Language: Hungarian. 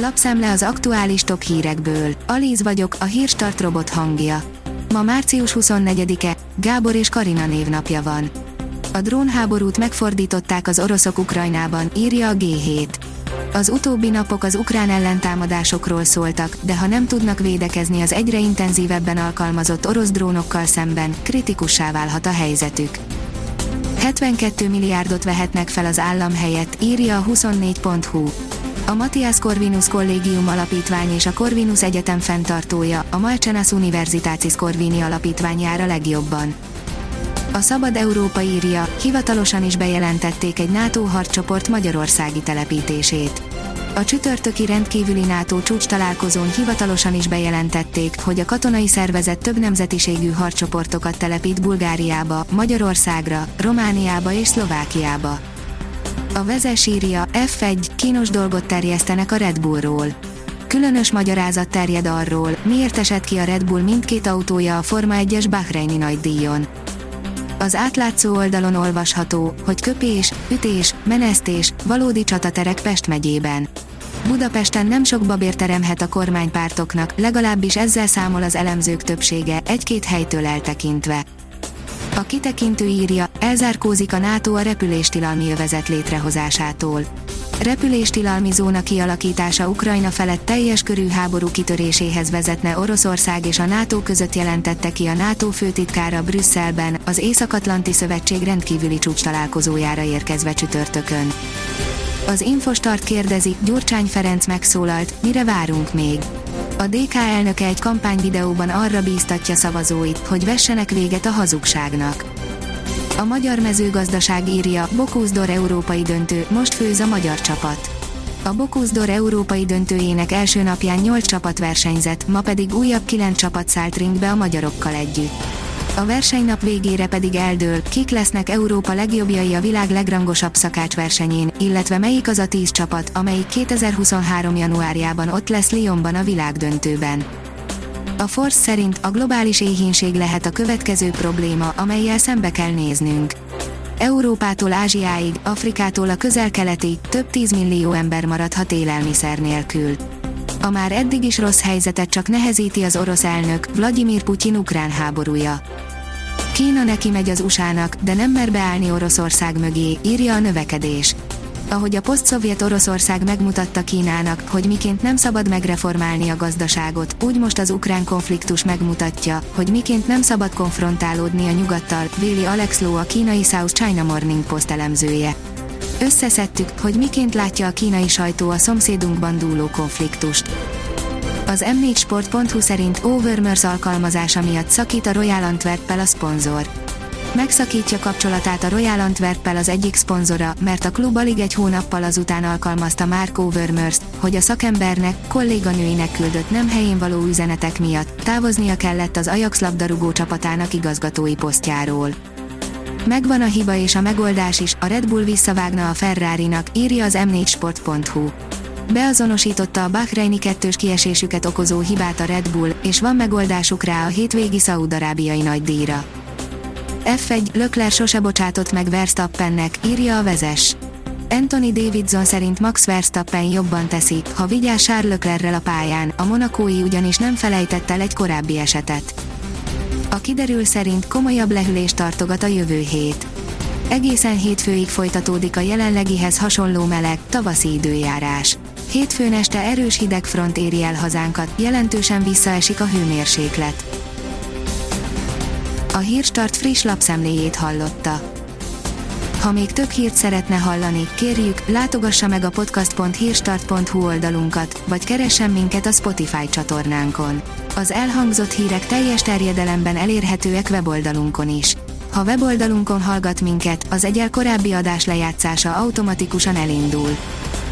Lapszemle az aktuális top hírekből. Alíz vagyok, a hírstart robot hangja. Ma március 24-e, Gábor és Karina névnapja van. A drónháborút megfordították az oroszok Ukrajnában, írja a G7. Az utóbbi napok az ukrán ellentámadásokról szóltak, de ha nem tudnak védekezni az egyre intenzívebben alkalmazott orosz drónokkal szemben, kritikussá válhat a helyzetük. 72 milliárdot vehetnek fel az állam helyett, írja a 24.hu. A Matthias Corvinus Kollégium Alapítvány és a Corvinus Egyetem fenntartója, a Malcenas Universitatis Corvini Alapítvány jár a legjobban. A Szabad Európa írja, hivatalosan is bejelentették egy NATO harccsoport magyarországi telepítését. A csütörtöki rendkívüli NATO csúcs találkozón hivatalosan is bejelentették, hogy a katonai szervezet több nemzetiségű harccsoportokat telepít Bulgáriába, Magyarországra, Romániába és Szlovákiába. A vezes írja, F1, kínos dolgot terjesztenek a Red Bullról. Különös magyarázat terjed arról, miért esett ki a Red Bull mindkét autója a Forma 1-es Bahreini nagydíjon. Az átlátszó oldalon olvasható, hogy köpés, ütés, menesztés, valódi csataterek Pest megyében. Budapesten nem sok babér teremhet a kormánypártoknak, legalábbis ezzel számol az elemzők többsége, egy-két helytől eltekintve. A kitekintő írja, elzárkózik a NATO a repüléstilalmi övezet létrehozásától. Repüléstilalmi zóna kialakítása Ukrajna felett teljes körű háború kitöréséhez vezetne Oroszország és a NATO között jelentette ki a NATO főtitkára Brüsszelben, az Észak-Atlanti Szövetség rendkívüli csúcs találkozójára érkezve csütörtökön. Az Infostart kérdezi, Gyurcsány Ferenc megszólalt, mire várunk még? A DK elnöke egy kampányvideóban arra bíztatja szavazóit, hogy vessenek véget a hazugságnak. A magyar mezőgazdaság írja, Bokúzdor európai döntő, most főz a magyar csapat. A Bokúzdor európai döntőjének első napján 8 csapat versenyzett, ma pedig újabb 9 csapat szállt ringbe a magyarokkal együtt. A versenynap végére pedig eldől, kik lesznek Európa legjobbjai a világ legrangosabb szakácsversenyén, illetve melyik az a 10 csapat, amelyik 2023. januárjában ott lesz Lyonban a világdöntőben. A Force szerint a globális éhínség lehet a következő probléma, amelyel szembe kell néznünk. Európától Ázsiáig, Afrikától a közel-keletig több tízmillió ember maradhat élelmiszer nélkül. A már eddig is rossz helyzetet csak nehezíti az orosz elnök, Vladimir Putyin ukrán háborúja. Kína neki megy az USA-nak, de nem mer beállni Oroszország mögé, írja a növekedés. Ahogy a posztszovjet Oroszország megmutatta Kínának, hogy miként nem szabad megreformálni a gazdaságot, úgy most az ukrán konfliktus megmutatja, hogy miként nem szabad konfrontálódni a nyugattal, véli Alex Low a kínai South China Morning Post elemzője. Összeszedtük, hogy miként látja a kínai sajtó a szomszédunkban dúló konfliktust. Az m4sport.hu szerint Overmers alkalmazása miatt szakít a Royal Antwerppel a szponzor. Megszakítja kapcsolatát a Royal Antwerppel az egyik szponzora, mert a klub alig egy hónappal azután alkalmazta Mark Overmers, hogy a szakembernek, kolléganőinek küldött nem helyén való üzenetek miatt távoznia kellett az Ajax labdarúgó csapatának igazgatói posztjáról. Megvan a hiba és a megoldás is, a Red Bull visszavágna a Ferrari-nak, írja az m4sport.hu. Beazonosította a Bahreini kettős kiesésüket okozó hibát a Red Bull, és van megoldásuk rá a hétvégi szaúd-arábiai nagydíjra. F1 Lökler sose bocsátott meg Verstappennek, írja a vezes. Anthony Davidson szerint Max Verstappen jobban teszi, ha vigyáz Charles Leclerrel a pályán, a monakói ugyanis nem felejtett el egy korábbi esetet. A kiderül szerint komolyabb lehűlést tartogat a jövő hét. Egészen hétfőig folytatódik a jelenlegihez hasonló meleg, tavaszi időjárás. Hétfőn este erős hidegfront éri el hazánkat, jelentősen visszaesik a hőmérséklet. A Hírstart friss lapszemléjét hallotta. Ha még több hírt szeretne hallani, kérjük, látogassa meg a podcast.hírstart.hu oldalunkat, vagy keressen minket a Spotify csatornánkon. Az elhangzott hírek teljes terjedelemben elérhetőek weboldalunkon is. Ha weboldalunkon hallgat minket, az egyel korábbi adás lejátszása automatikusan elindul.